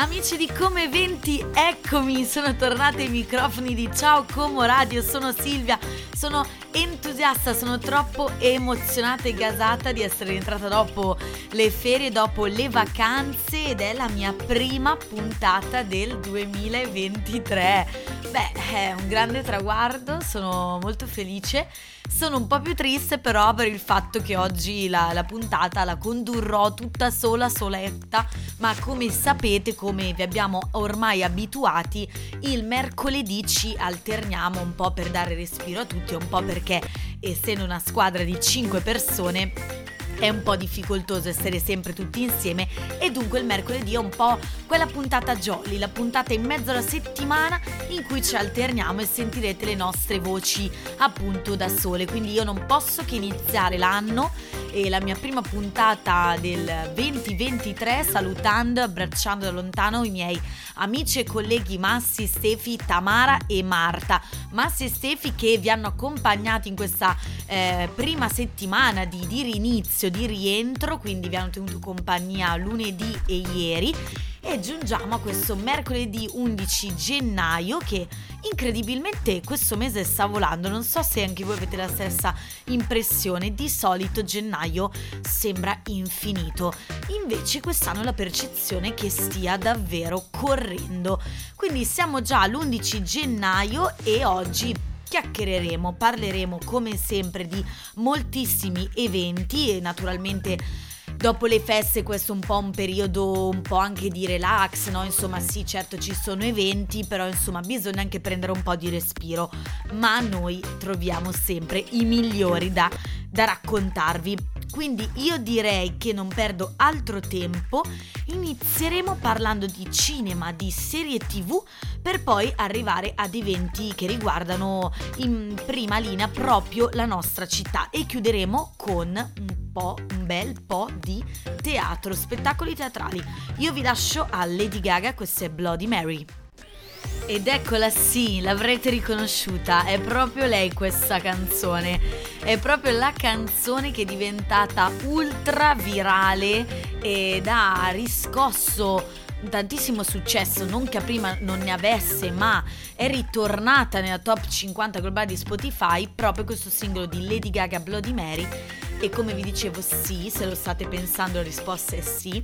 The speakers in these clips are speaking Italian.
Amici di Come Eventi, eccomi, sono tornate ai microfoni di Ciao Como Radio, sono Silvia, sono entusiasta, sono troppo emozionata e gasata di essere entrata dopo le ferie, dopo le vacanze ed è la mia prima puntata del 2023. Beh, è un grande traguardo, sono molto felice. Sono un po' più triste però per il fatto che oggi la, la, puntata la condurrò tutta sola, soletta, ma come sapete, come vi abbiamo ormai abituati, il mercoledì ci alterniamo un po' per dare respiro a tutti, un po' perché essendo una squadra di 5 persone è un po' difficoltoso essere sempre tutti insieme e dunque il mercoledì è un po' quella puntata jolly, la puntata in mezzo alla settimana in cui ci alterniamo e sentirete le nostre voci appunto da sole. Quindi io non posso che iniziare l'anno e la mia prima puntata del 2023 salutando, abbracciando da lontano i miei amici e colleghi Massi, Stefi, Tamara e Marta. Massi e Stefi che vi hanno accompagnati in questa eh, prima settimana di, di rinizio, di rientro, quindi vi hanno tenuto compagnia lunedì e ieri e giungiamo a questo mercoledì 11 gennaio che incredibilmente questo mese sta volando, non so se anche voi avete la stessa impressione, di solito gennaio sembra infinito, invece quest'anno la percezione è che stia davvero correndo, quindi siamo già all'11 gennaio e oggi chiacchiereremo, parleremo come sempre di moltissimi eventi e naturalmente dopo le feste questo è un po' un periodo un po' anche di relax, no? Insomma sì, certo ci sono eventi, però insomma bisogna anche prendere un po' di respiro, ma noi troviamo sempre i migliori da, da raccontarvi. Quindi io direi che non perdo altro tempo, inizieremo parlando di cinema, di serie tv, per poi arrivare ad eventi che riguardano in prima linea proprio la nostra città e chiuderemo con un po', un bel po' di teatro, spettacoli teatrali. Io vi lascio a Lady Gaga, questa è Bloody Mary. Ed eccola sì, l'avrete riconosciuta, è proprio lei questa canzone, è proprio la canzone che è diventata ultra virale ed ha riscosso tantissimo successo, non che prima non ne avesse, ma è ritornata nella top 50 globale di Spotify proprio questo singolo di Lady Gaga Bloody Mary. E come vi dicevo sì, se lo state pensando la risposta è sì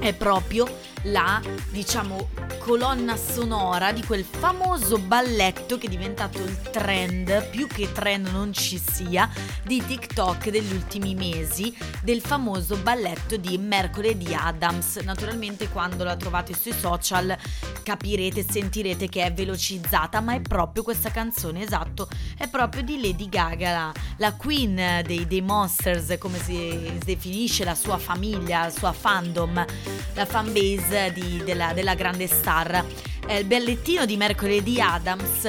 è proprio la, diciamo, colonna sonora di quel famoso balletto che è diventato il trend, più che trend non ci sia, di TikTok degli ultimi mesi, del famoso balletto di Mercoledì Adams. Naturalmente quando la trovate sui social capirete, sentirete che è velocizzata, ma è proprio questa canzone, esatto, è proprio di Lady Gaga, la, la queen dei, dei monsters, come si definisce la sua famiglia, la sua fandom la fanbase di, della, della grande star. Eh, il bellettino di mercoledì Adams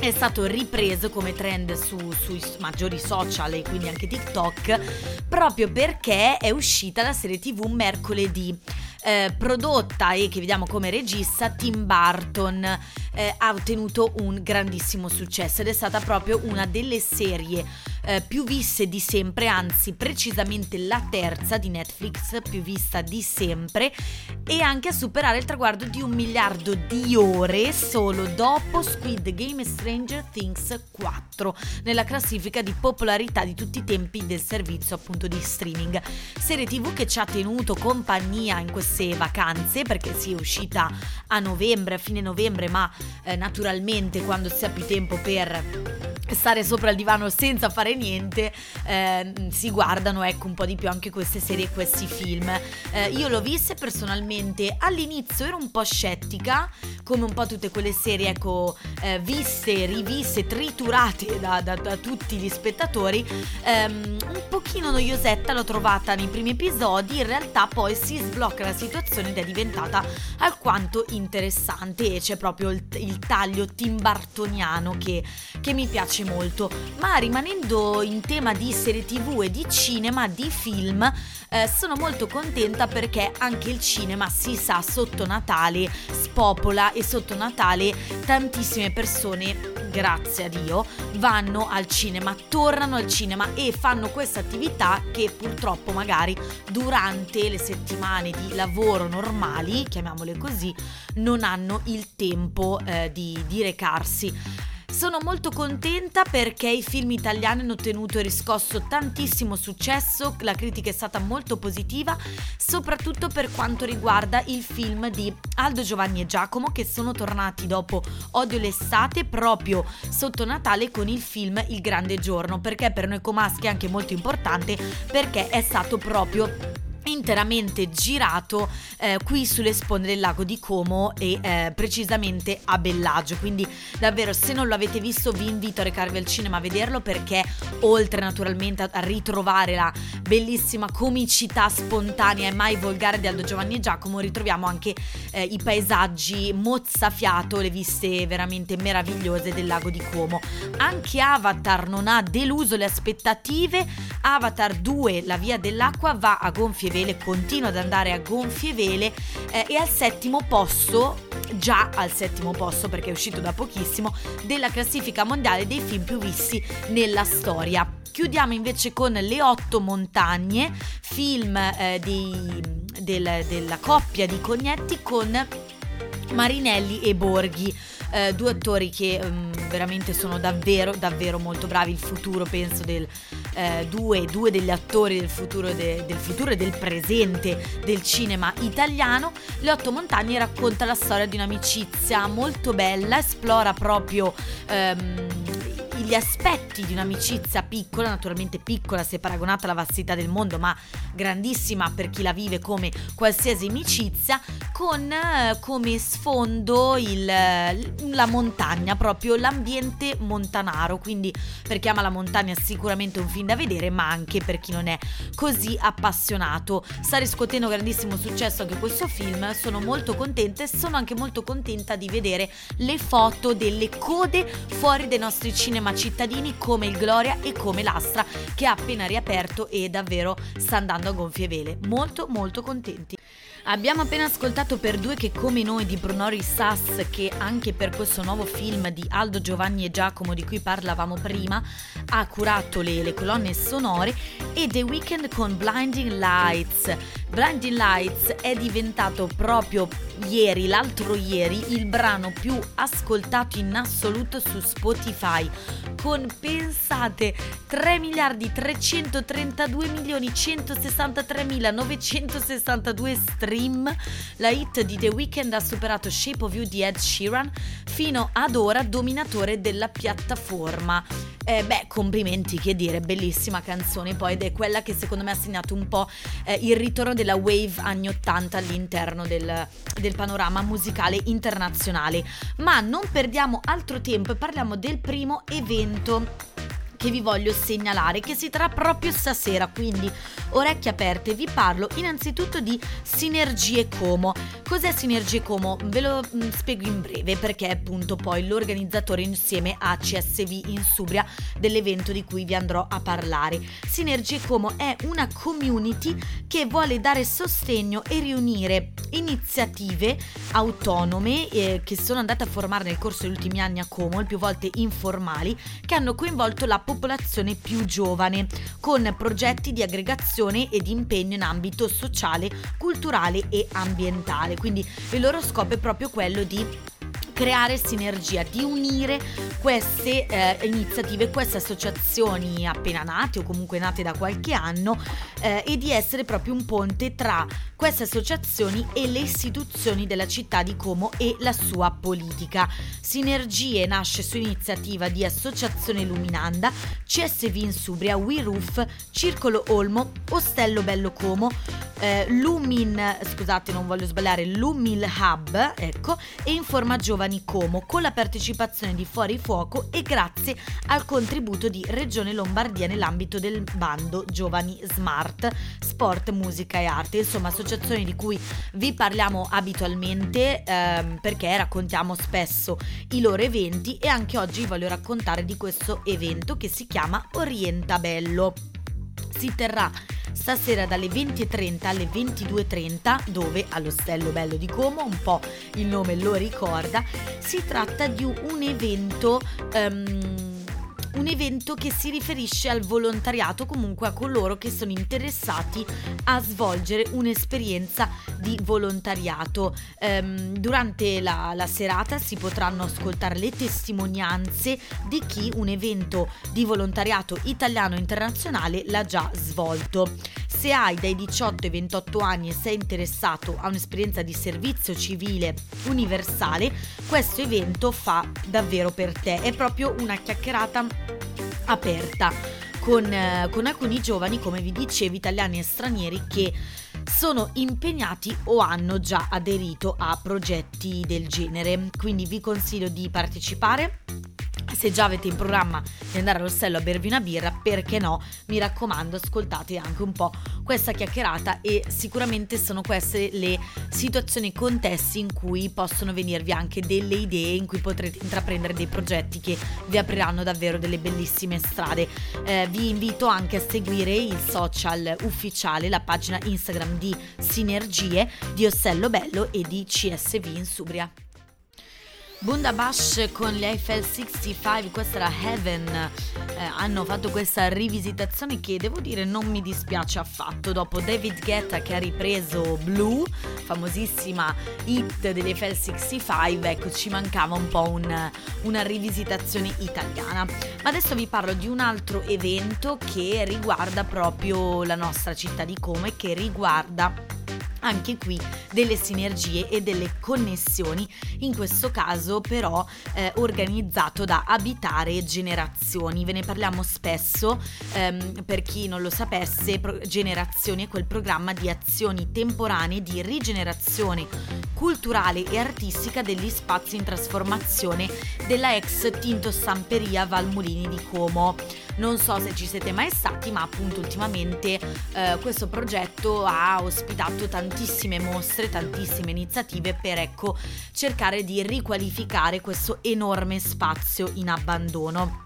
è stato ripreso come trend su, sui maggiori social e quindi anche TikTok proprio perché è uscita la serie tv mercoledì eh, prodotta e che vediamo come regista Tim Burton eh, ha ottenuto un grandissimo successo ed è stata proprio una delle serie eh, più viste di sempre, anzi precisamente la terza di Netflix più vista di sempre e anche a superare il traguardo di un miliardo di ore solo dopo Squid Game e Stranger Things 4 nella classifica di popolarità di tutti i tempi del servizio appunto di streaming. Serie tv che ci ha tenuto compagnia in queste vacanze perché si è uscita a novembre, a fine novembre, ma eh, naturalmente quando si ha più tempo per stare sopra il divano senza fare niente, eh, si guardano ecco un po' di più anche queste serie e questi film. Eh, io l'ho viste personalmente, all'inizio ero un po' scettica, come un po' tutte quelle serie ecco eh, viste, riviste, triturate da, da, da tutti gli spettatori, ehm, un pochino noiosetta l'ho trovata nei primi episodi, in realtà poi si sblocca la situazione ed è diventata alquanto interessante e c'è proprio il, il taglio timbartoniano che, che mi piace molto, ma rimanendo in tema di serie tv e di cinema, di film, eh, sono molto contenta perché anche il cinema si sa sotto Natale spopola e sotto Natale tantissime persone grazie a Dio, vanno al cinema, tornano al cinema e fanno questa attività che purtroppo magari durante le settimane di lavoro normali, chiamiamole così, non hanno il tempo eh, di, di recarsi. Sono molto contenta perché i film italiani hanno ottenuto e riscosso tantissimo successo, la critica è stata molto positiva, soprattutto per quanto riguarda il film di Aldo Giovanni e Giacomo che sono tornati dopo Odio l'estate proprio sotto Natale con il film Il grande giorno, perché per noi comaschi è anche molto importante perché è stato proprio interamente girato eh, qui sulle sponde del lago di Como e eh, precisamente a Bellagio quindi davvero se non lo avete visto vi invito a recarvi al cinema a vederlo perché oltre naturalmente a ritrovare la bellissima comicità spontanea e mai volgare di Aldo Giovanni e Giacomo ritroviamo anche eh, i paesaggi mozzafiato le viste veramente meravigliose del lago di Como. Anche Avatar non ha deluso le aspettative. Avatar 2 la via dell'acqua va a gonfie gonfie vele, continua ad andare a gonfie vele eh, e al settimo posto già al settimo posto perché è uscito da pochissimo della classifica mondiale dei film più visti nella storia. Chiudiamo invece con Le otto montagne, film eh, di, del, della coppia di Cognetti con Marinelli e Borghi eh, due attori che um, veramente sono davvero, davvero molto bravi. Il futuro, penso, del eh, due, due, degli attori del futuro, de, del futuro e del presente del cinema italiano. Le otto montagne racconta la storia di un'amicizia molto bella, esplora proprio. Um, gli aspetti di un'amicizia piccola, naturalmente piccola se paragonata alla vastità del mondo, ma grandissima per chi la vive come qualsiasi amicizia, con eh, come sfondo il, la montagna, proprio l'ambiente montanaro. Quindi per chi ama la montagna sicuramente un film da vedere, ma anche per chi non è così appassionato. Sta riscuotendo grandissimo successo anche questo film, sono molto contenta e sono anche molto contenta di vedere le foto delle code fuori dai nostri cinema cittadini come il Gloria e come l'Astra che ha appena riaperto e davvero sta andando a gonfie vele. Molto molto contenti. Abbiamo appena ascoltato per due che come noi di Brunori Sass che anche per questo nuovo film di Aldo Giovanni e Giacomo di cui parlavamo prima ha curato le, le colonne sonore e The Weeknd con Blinding Lights. Blinding Lights è diventato proprio ieri, l'altro ieri, il brano più ascoltato in assoluto su Spotify con pensate 3 miliardi 332 milioni 163 mila 962 stream. La hit di The Weeknd ha superato Shape of You di Ed Sheeran fino ad ora dominatore della piattaforma eh, beh, complimenti, che dire, bellissima canzone poi ed è quella che secondo me ha segnato un po' eh, il ritorno della wave anni 80 all'interno del, del panorama musicale internazionale. Ma non perdiamo altro tempo e parliamo del primo evento che vi voglio segnalare che si terrà proprio stasera, quindi orecchie aperte, vi parlo innanzitutto di Sinergie Como. Cos'è Sinergie Como? Ve lo mh, mm, spiego in breve perché è appunto poi l'organizzatore insieme a CSV in Subria dell'evento di cui vi andrò a parlare. Sinergie Como è una community che vuole dare sostegno e riunire iniziative autonome eh, che sono andate a formare nel corso degli ultimi anni a Como, il più volte informali, che hanno coinvolto la popolazione più giovane, con progetti di aggregazione e di impegno in ambito sociale, culturale e ambientale. Quindi il loro scopo è proprio quello di creare sinergia, di unire queste eh, iniziative, queste associazioni appena nate o comunque nate da qualche anno eh, e di essere proprio un ponte tra queste associazioni e le istituzioni della città di Como e la sua politica. Sinergie nasce su iniziativa di Associazione Luminanda, CSV in Subria, We Circolo Olmo, Ostello Bello Como, eh, Lumin, scusate non voglio sbagliare, Lumil Hub, ecco, e Informa Giovani Como, con la partecipazione di Fuori Fuoco e grazie al contributo di Regione Lombardia nell'ambito del bando Giovani Smart, Sport, Musica e Arte, insomma associazioni di cui vi parliamo abitualmente ehm, perché raccontiamo spesso i loro eventi e anche oggi voglio raccontare di questo evento che si chiama Orienta Bello. Si terrà stasera dalle 20.30 alle 22.30 dove all'Ostello Bello di Como, un po' il nome lo ricorda, si tratta di un evento... Um, un evento che si riferisce al volontariato, comunque a coloro che sono interessati a svolgere un'esperienza di volontariato. Ehm, durante la, la serata si potranno ascoltare le testimonianze di chi un evento di volontariato italiano internazionale l'ha già svolto. Se hai dai 18 ai 28 anni e sei interessato a un'esperienza di servizio civile universale, questo evento fa davvero per te. È proprio una chiacchierata aperta con, eh, con alcuni giovani, come vi dicevo, italiani e stranieri che sono impegnati o hanno già aderito a progetti del genere. Quindi vi consiglio di partecipare se già avete in programma di andare all'ostello a bervi una birra, perché no? Mi raccomando, ascoltate anche un po' questa chiacchierata e sicuramente sono queste le situazioni e contesti in cui possono venirvi anche delle idee, in cui potrete intraprendere dei progetti che vi apriranno davvero delle bellissime strade. Eh, vi invito anche a seguire il social ufficiale, la pagina Instagram di Sinergie di Ostello Bello e di CSV in Subria. Bundabash con gli Eiffel 65, questa era Heaven, eh, hanno fatto questa rivisitazione che devo dire non mi dispiace affatto. Dopo David Guetta che ha ripreso Blue, famosissima hit degli Eiffel 65, ecco ci mancava un po' un, una rivisitazione italiana. Ma adesso vi parlo di un altro evento che riguarda proprio la nostra città di Come, che riguarda anche qui delle sinergie e delle connessioni, in questo caso però eh, organizzato da Abitare Generazioni. Ve ne parliamo spesso, ehm, per chi non lo sapesse, Pro- Generazioni è quel programma di azioni temporanee di rigenerazione culturale e artistica degli spazi in trasformazione della ex Tinto Samperia Valmolini di Como. Non so se ci siete mai stati, ma appunto ultimamente eh, questo progetto ha ospitato tantissime mostre, tantissime iniziative per ecco cercare di riqualificare questo enorme spazio in abbandono.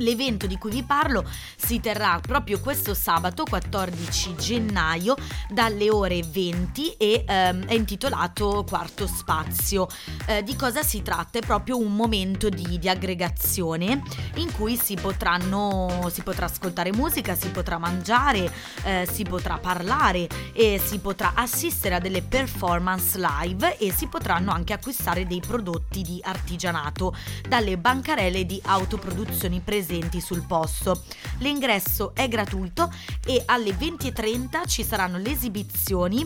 L'evento di cui vi parlo si terrà proprio questo sabato 14 gennaio dalle ore 20 e ehm, è intitolato Quarto Spazio. Eh, di cosa si tratta? È proprio un momento di, di aggregazione in cui si, potranno, si potrà ascoltare musica, si potrà mangiare, eh, si potrà parlare e si potrà assistere a delle performance live e si potranno anche acquistare dei prodotti di artigianato dalle bancarelle di autoproduzioni presenti presenti sul posto. L'ingresso è gratuito e alle 20.30 ci saranno le esibizioni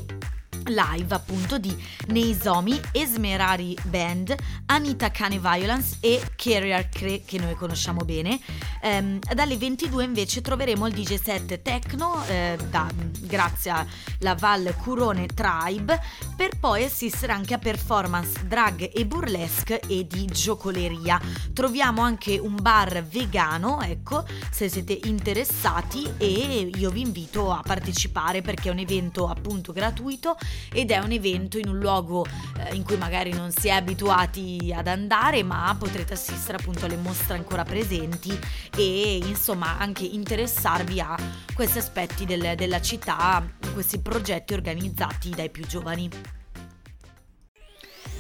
live appunto di Neisomi, Esmerari Band, Anita Cane Violence e Carrier Cre che noi conosciamo bene. Ehm, dalle 22 invece troveremo il DJ set Techno eh, da, grazie alla Val Curone Tribe per poi assistere anche a performance drag e burlesque e di giocoleria. Troviamo anche un bar vegano, ecco, se siete interessati e io vi invito a partecipare perché è un evento appunto gratuito ed è un evento in un luogo eh, in cui magari non si è abituati ad andare ma potrete assistere appunto alle mostre ancora presenti e insomma anche interessarvi a questi aspetti del, della città, questi progetti organizzati dai più giovani.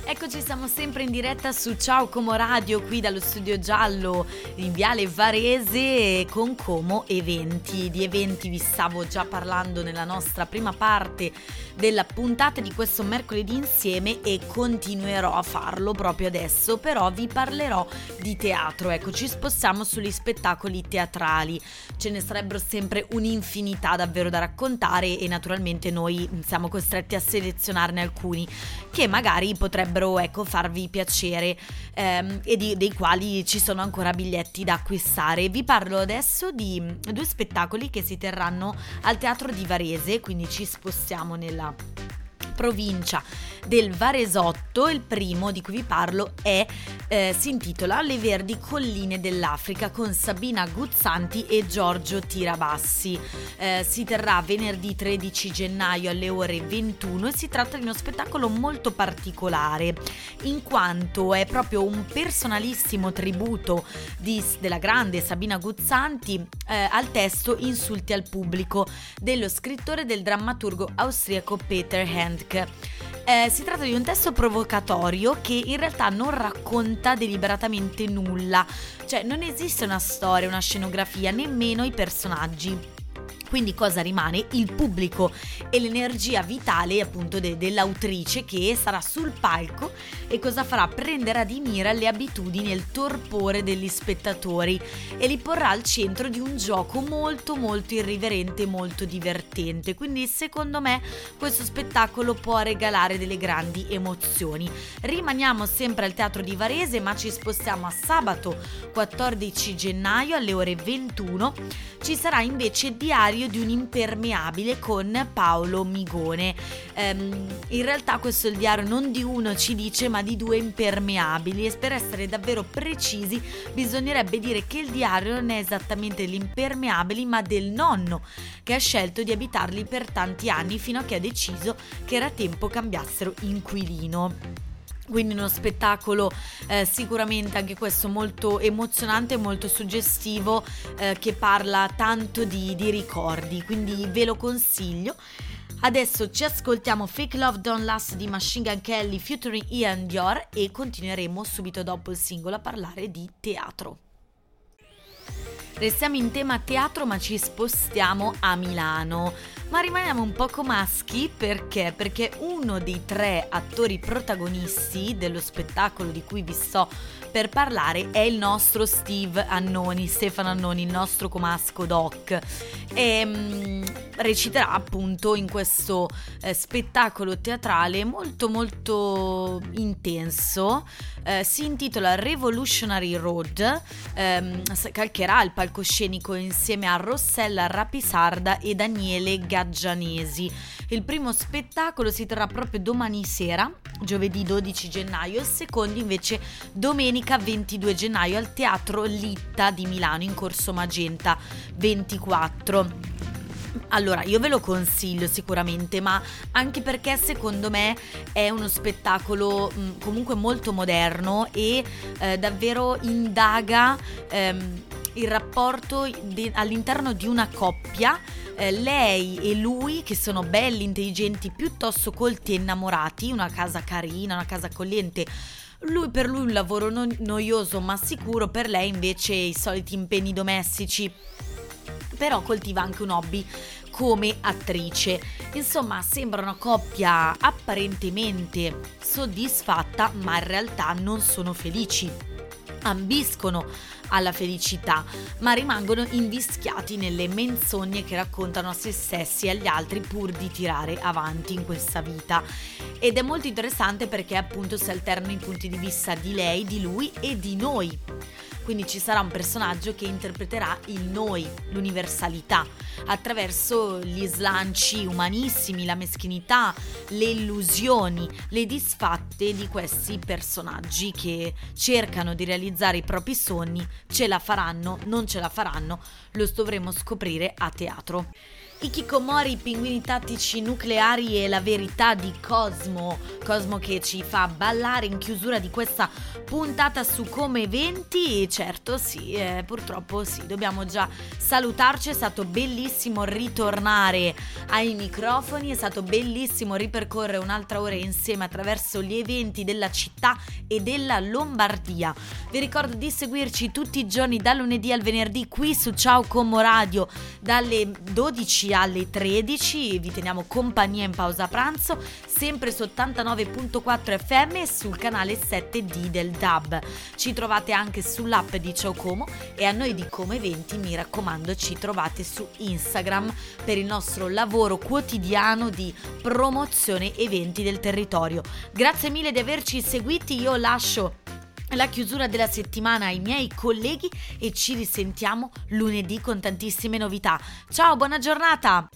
Eccoci, siamo sempre in diretta su Ciao Como Radio qui dallo studio giallo in Viale Varese con Como Eventi. Di eventi vi stavo già parlando nella nostra prima parte della puntata di questo mercoledì insieme e continuerò a farlo proprio adesso, però vi parlerò di teatro. Ecco, ci spostiamo sugli spettacoli teatrali. Ce ne sarebbero sempre un'infinità davvero da raccontare e naturalmente noi siamo costretti a selezionarne alcuni che magari potrebbero potrebbero ecco, farvi piacere ehm, e di, dei quali ci sono ancora biglietti da acquistare. Vi parlo adesso di due spettacoli che si terranno al Teatro di Varese, quindi ci spostiamo nella provincia del Varesotto. Il primo di cui vi parlo è, eh, si intitola Le verdi colline dell'Africa con Sabina Guzzanti e Giorgio Tirabassi. Eh, si terrà venerdì 13 gennaio alle ore 21 e si tratta di uno spettacolo molto particolare in quanto è proprio un personalissimo tributo di, della grande Sabina Guzzanti eh, al testo Insulti al pubblico dello scrittore del drammaturgo austriaco Peter Handke. Eh, si tratta di un testo provocatorio che in realtà non racconta deliberatamente nulla, cioè non esiste una storia, una scenografia, nemmeno i personaggi. Quindi cosa rimane? Il pubblico e l'energia vitale appunto de- dell'autrice che sarà sul palco e cosa farà? Prenderà di mira le abitudini e il torpore degli spettatori e li porrà al centro di un gioco molto molto irriverente, molto divertente. Quindi secondo me questo spettacolo può regalare delle grandi emozioni. Rimaniamo sempre al Teatro di Varese ma ci spostiamo a sabato 14 gennaio alle ore 21. Ci sarà invece Diario diario di un impermeabile con Paolo Migone. Um, in realtà questo è il diario non di uno ci dice ma di due impermeabili e per essere davvero precisi bisognerebbe dire che il diario non è esattamente degli impermeabili ma del nonno che ha scelto di abitarli per tanti anni fino a che ha deciso che era tempo cambiassero inquilino. Quindi uno spettacolo eh, sicuramente anche questo molto emozionante molto suggestivo eh, che parla tanto di, di ricordi, quindi ve lo consiglio. Adesso ci ascoltiamo Fake Love Don't Last di Machine Gun Kelly featuring Ian Dior e continueremo subito dopo il singolo a parlare di teatro. Restiamo in tema teatro ma ci spostiamo a Milano. Ma rimaniamo un poco maschi perché? Perché uno dei tre attori protagonisti dello spettacolo di cui vi sto per parlare è il nostro Steve Annoni, Stefano Annoni, il nostro comasco doc. E um, reciterà appunto in questo eh, spettacolo teatrale molto molto intenso. Eh, si intitola Revolutionary Road, ehm, calcherà il palcoscenico insieme a Rossella Rapisarda e Daniele Gaggianesi. Il primo spettacolo si terrà proprio domani sera, giovedì 12 gennaio, il secondo invece domenica 22 gennaio al Teatro Litta di Milano in Corso Magenta 24. Allora, io ve lo consiglio sicuramente, ma anche perché secondo me è uno spettacolo mh, comunque molto moderno e eh, davvero indaga ehm, il rapporto de- all'interno di una coppia. Eh, lei e lui, che sono belli, intelligenti, piuttosto colti e innamorati, una casa carina, una casa accogliente. Lui per lui un lavoro no- noioso ma sicuro, per lei invece i soliti impegni domestici però coltiva anche un hobby come attrice. Insomma, sembra una coppia apparentemente soddisfatta, ma in realtà non sono felici. Ambiscono alla felicità, ma rimangono invischiati nelle menzogne che raccontano a se stessi e agli altri pur di tirare avanti in questa vita. Ed è molto interessante perché appunto si alternano i punti di vista di lei, di lui e di noi quindi ci sarà un personaggio che interpreterà il noi, l'universalità, attraverso gli slanci umanissimi, la meschinità, le illusioni, le disfatte di questi personaggi che cercano di realizzare i propri sogni, ce la faranno, non ce la faranno, lo dovremo scoprire a teatro. I Kikomori, i pinguini tattici nucleari e la verità di Cosmo. Cosmo che ci fa ballare in chiusura di questa puntata su come eventi. Certo, sì, eh, purtroppo sì, dobbiamo già salutarci. È stato bellissimo ritornare ai microfoni, è stato bellissimo ripercorrere un'altra ora insieme attraverso gli eventi della città e della Lombardia. Vi ricordo di seguirci tutti i giorni dal lunedì al venerdì qui su Ciao Como Radio dalle 12 alle 13 vi teniamo compagnia in pausa pranzo sempre su 89.4 FM e sul canale 7D del DAB. Ci trovate anche sull'app di Ciao e a noi di Como Eventi mi raccomando ci trovate su Instagram per il nostro lavoro quotidiano di promozione eventi del territorio. Grazie mille di averci seguiti, io lascio la chiusura della settimana ai miei colleghi e ci risentiamo lunedì con tantissime novità. Ciao, buona giornata!